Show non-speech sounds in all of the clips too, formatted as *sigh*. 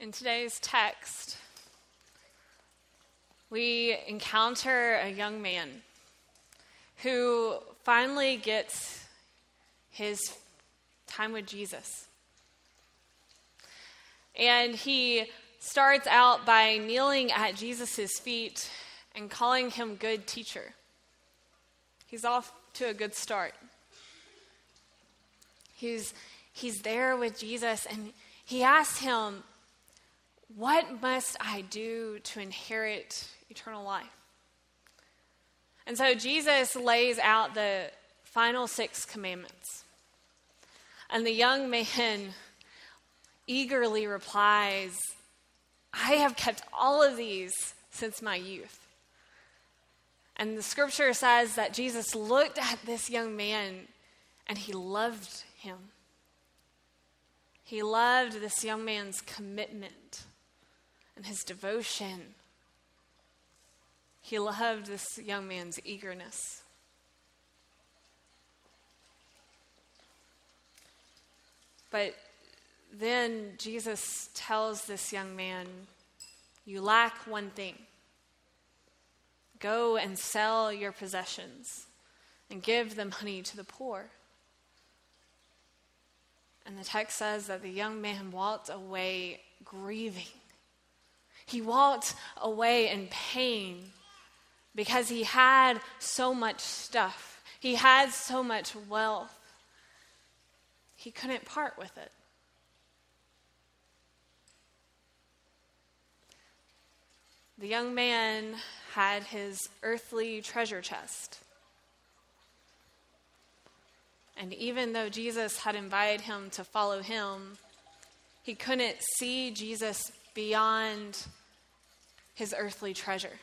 In today's text, we encounter a young man who finally gets his time with Jesus. And he starts out by kneeling at Jesus' feet and calling him good teacher. He's off to a good start. He's, he's there with Jesus and he asks him, What must I do to inherit eternal life? And so Jesus lays out the final six commandments. And the young man eagerly replies, I have kept all of these since my youth. And the scripture says that Jesus looked at this young man and he loved him. He loved this young man's commitment and his devotion. He loved this young man's eagerness. But then Jesus tells this young man, You lack one thing. Go and sell your possessions and give the money to the poor. And the text says that the young man walked away grieving. He walked away in pain because he had so much stuff, he had so much wealth. He couldn't part with it. The young man had his earthly treasure chest. And even though Jesus had invited him to follow him, he couldn't see Jesus beyond his earthly treasure.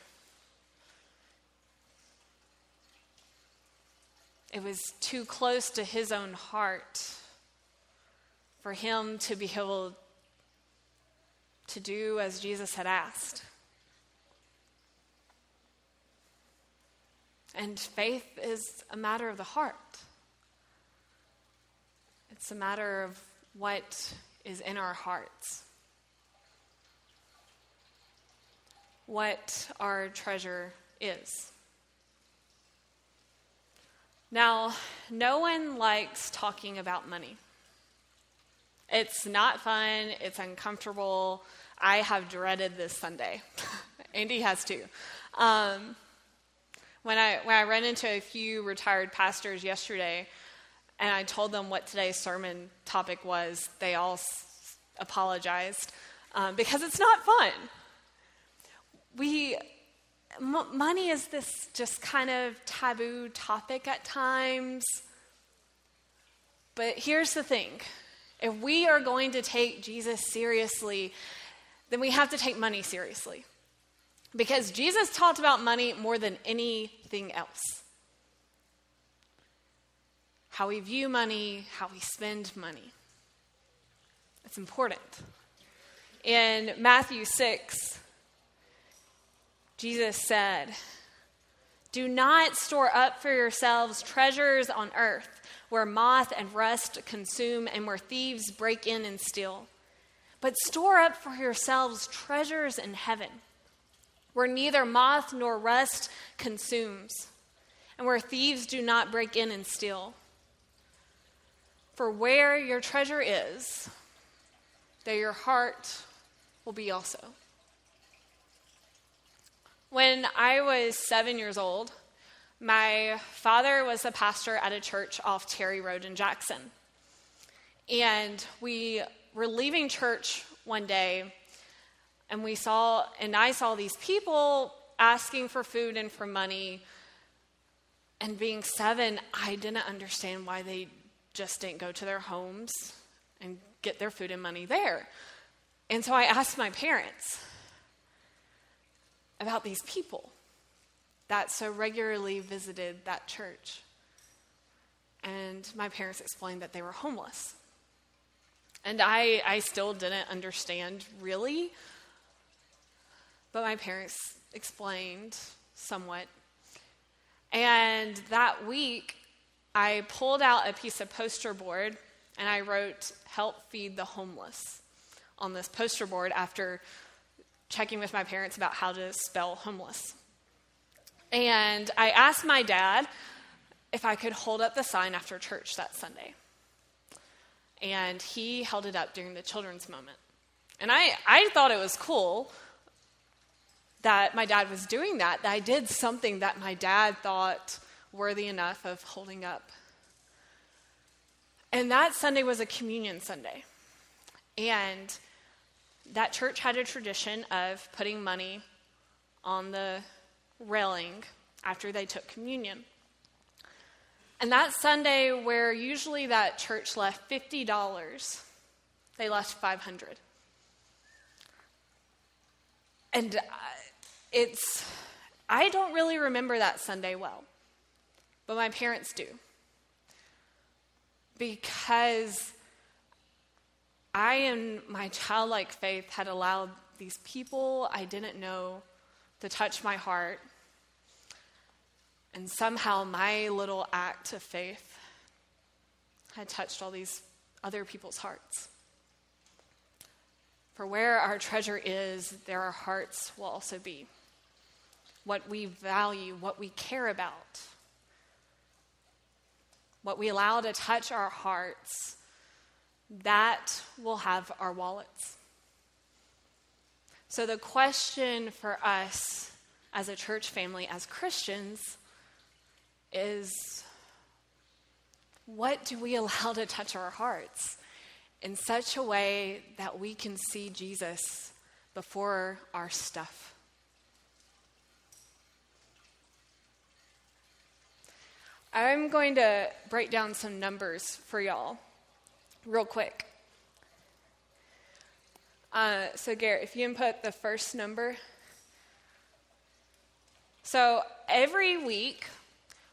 It was too close to his own heart for him to be able to do as Jesus had asked. And faith is a matter of the heart. It's a matter of what is in our hearts, what our treasure is. Now, no one likes talking about money. It's not fun, it's uncomfortable. I have dreaded this Sunday. *laughs* Andy has too. Um, when I, when I ran into a few retired pastors yesterday and I told them what today's sermon topic was, they all s- apologized um, because it's not fun. We, m- money is this just kind of taboo topic at times. But here's the thing if we are going to take Jesus seriously, then we have to take money seriously. Because Jesus talked about money more than anything else. How we view money, how we spend money. It's important. In Matthew 6, Jesus said, Do not store up for yourselves treasures on earth where moth and rust consume and where thieves break in and steal, but store up for yourselves treasures in heaven where neither moth nor rust consumes, and where thieves do not break in and steal. For where your treasure is, there your heart will be also. When I was seven years old, my father was a pastor at a church off Terry Road in Jackson. And we were leaving church one day and we saw, and I saw these people asking for food and for money. And being seven, I didn't understand why they just didn't go to their homes and get their food and money there. And so I asked my parents about these people that so regularly visited that church. And my parents explained that they were homeless. And I, I still didn't understand really but my parents explained somewhat. And that week, I pulled out a piece of poster board and I wrote, Help Feed the Homeless on this poster board after checking with my parents about how to spell homeless. And I asked my dad if I could hold up the sign after church that Sunday. And he held it up during the children's moment. And I, I thought it was cool that my dad was doing that, that I did something that my dad thought worthy enough of holding up. And that Sunday was a communion Sunday. And that church had a tradition of putting money on the railing after they took communion. And that Sunday, where usually that church left $50, they left 500 And uh, it's, I don't really remember that Sunday well, but my parents do. Because I, in my childlike faith, had allowed these people I didn't know to touch my heart. And somehow my little act of faith had touched all these other people's hearts. For where our treasure is, there our hearts will also be. What we value, what we care about, what we allow to touch our hearts that will have our wallets. So, the question for us as a church family, as Christians, is what do we *laughs* allow to touch our hearts in such a way that we can see Jesus before our stuff? I'm going to break down some numbers for y'all real quick. Uh, so, Garrett, if you input the first number. So, every week,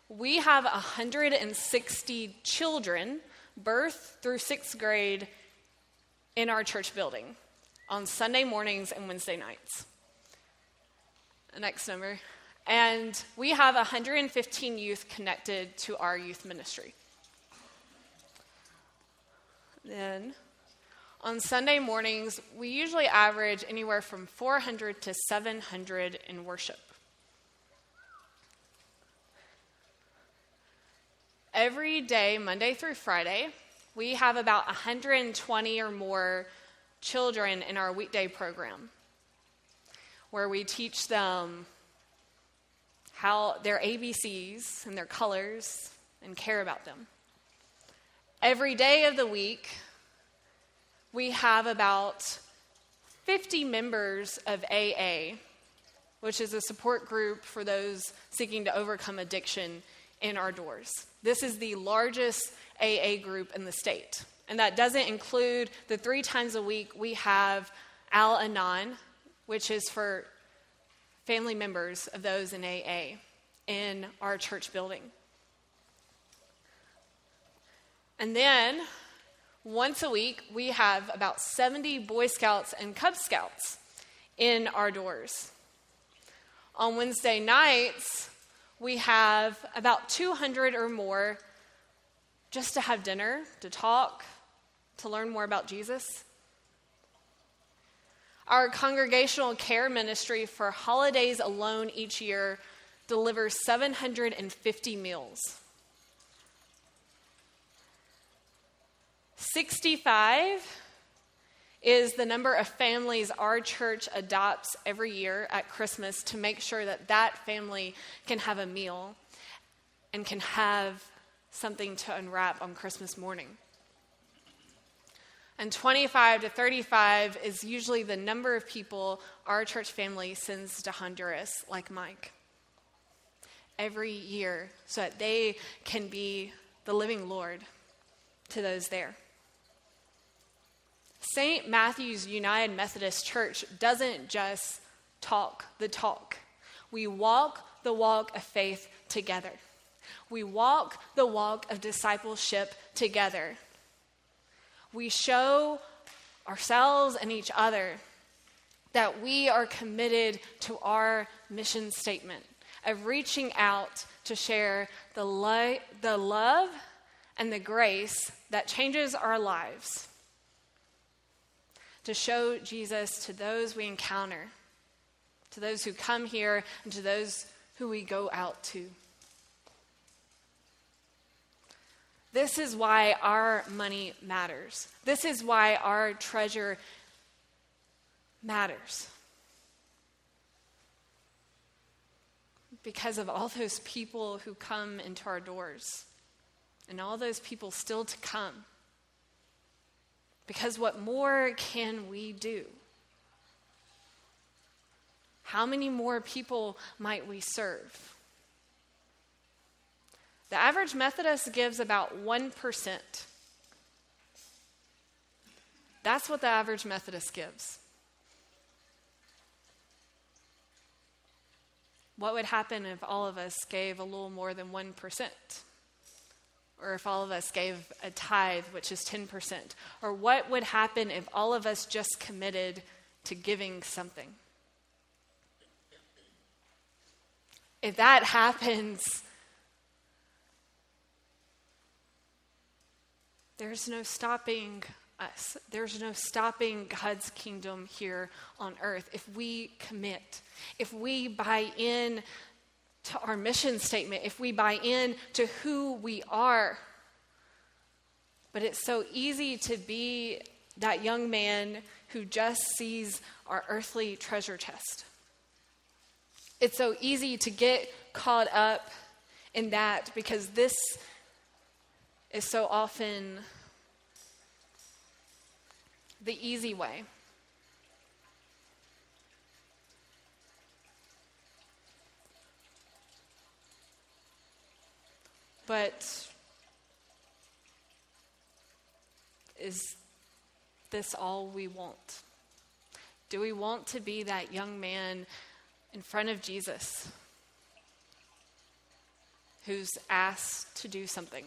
we have 160 children, birth through sixth grade, in our church building on Sunday mornings and Wednesday nights. The next number. And we have 115 youth connected to our youth ministry. Then on Sunday mornings, we usually average anywhere from 400 to 700 in worship. Every day, Monday through Friday, we have about 120 or more children in our weekday program where we teach them how their ABCs and their colors and care about them. Every day of the week, we have about 50 members of AA, which is a support group for those seeking to overcome addiction in our doors. This is the largest AA group in the state. And that doesn't include the three times a week we have Al Anon, which is for family members of those in AA in our church building. And then once a week, we have about 70 Boy Scouts and Cub Scouts in our doors. On Wednesday nights, we have about 200 or more just to have dinner, to talk, to learn more about Jesus. Our congregational care ministry for holidays alone each year delivers 750 meals. 65 is the number of families our church adopts every year at Christmas to make sure that that family can have a meal and can have something to unwrap on Christmas morning. And 25 to 35 is usually the number of people our church family sends to Honduras, like Mike, every year, so that they can be the living Lord to those there. St. Matthew's United Methodist Church doesn't just talk the talk, we walk the walk of faith together. We walk the walk of discipleship together. We show ourselves and each other that we are committed to our mission statement of reaching out to share the, lo- the love and the grace that changes our lives to show Jesus to those we encounter, to those who come here, and to those who we go out to. This is why our money matters. This is why our treasure matters. Because of all those people who come into our doors and all those people still to come. Because what more can we do? How many more people might we serve? The average Methodist gives about 1%. That's what the average Methodist gives. What would happen if all of us gave a little more than 1%? Or if all of us gave a tithe, which is 10%? Or what would happen if all of us just committed to giving something? If that happens, there's no stopping us. There's no stopping God's kingdom here on earth if we commit, if we buy in to our mission statement, if we buy in to who we are. But it's so easy to be that young man who just sees our earthly treasure chest. It's so easy to get caught up in that because this is so often the easy way. But is this all we want? Do we want to be that young man in front of Jesus who's asked to do something?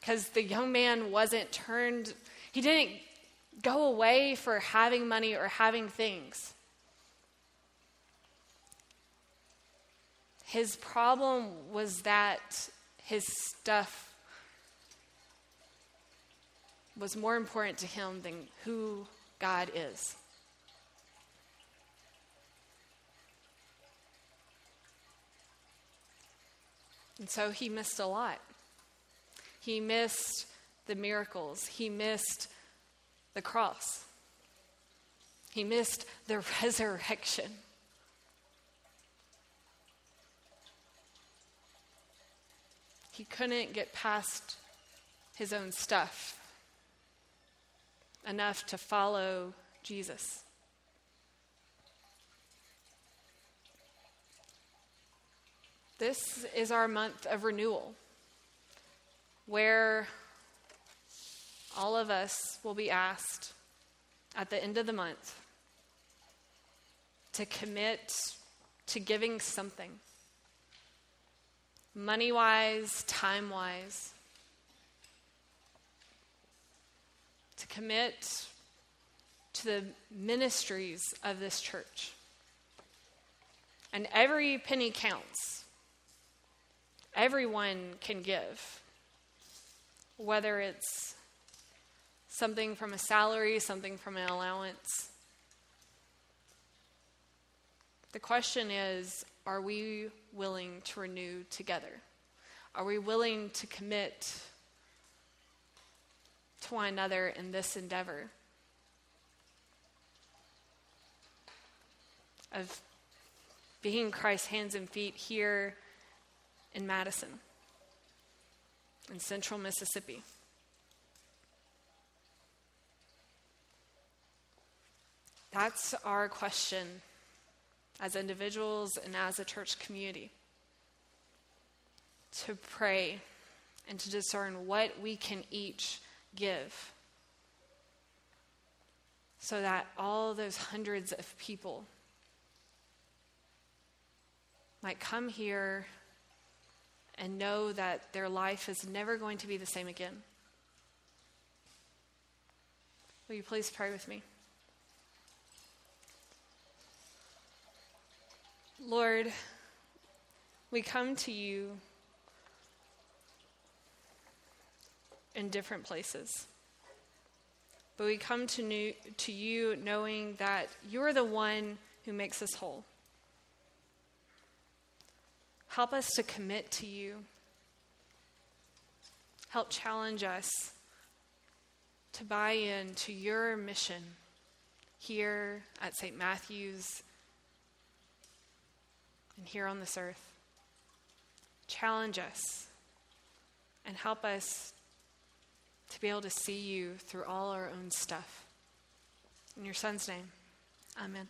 Because the young man wasn't turned, he didn't go away for having money or having things. His problem was that his stuff was more important to him than who God is. And so he missed a lot. He missed the miracles, he missed the cross, he missed the *laughs* resurrection. He couldn't get past his own stuff enough to follow Jesus. This is our month of renewal, where all of us will be asked at the end of the month to commit to giving something money wise, time wise, to commit to the ministries of this church. And every penny counts. Everyone can give, whether it's something from a salary, something from an allowance. The question is are we willing to renew together? Are we willing to commit to one another in this endeavor of being Christ's hands and feet here in Madison, in central Mississippi? That's our question as individuals and as a church community to pray and to discern what we can each give so that all those hundreds of people might come here and know that their life is never going to be the same again. Will you please pray with me? Lord, we come to you in different places. but we come to, new, to you knowing that you're the one who makes us whole. Help us to commit to you. Help challenge us to buy in to your mission here at St. Matthew's and here on this earth. Challenge us and help us to be able to see you through all our own stuff. In your son's name, amen.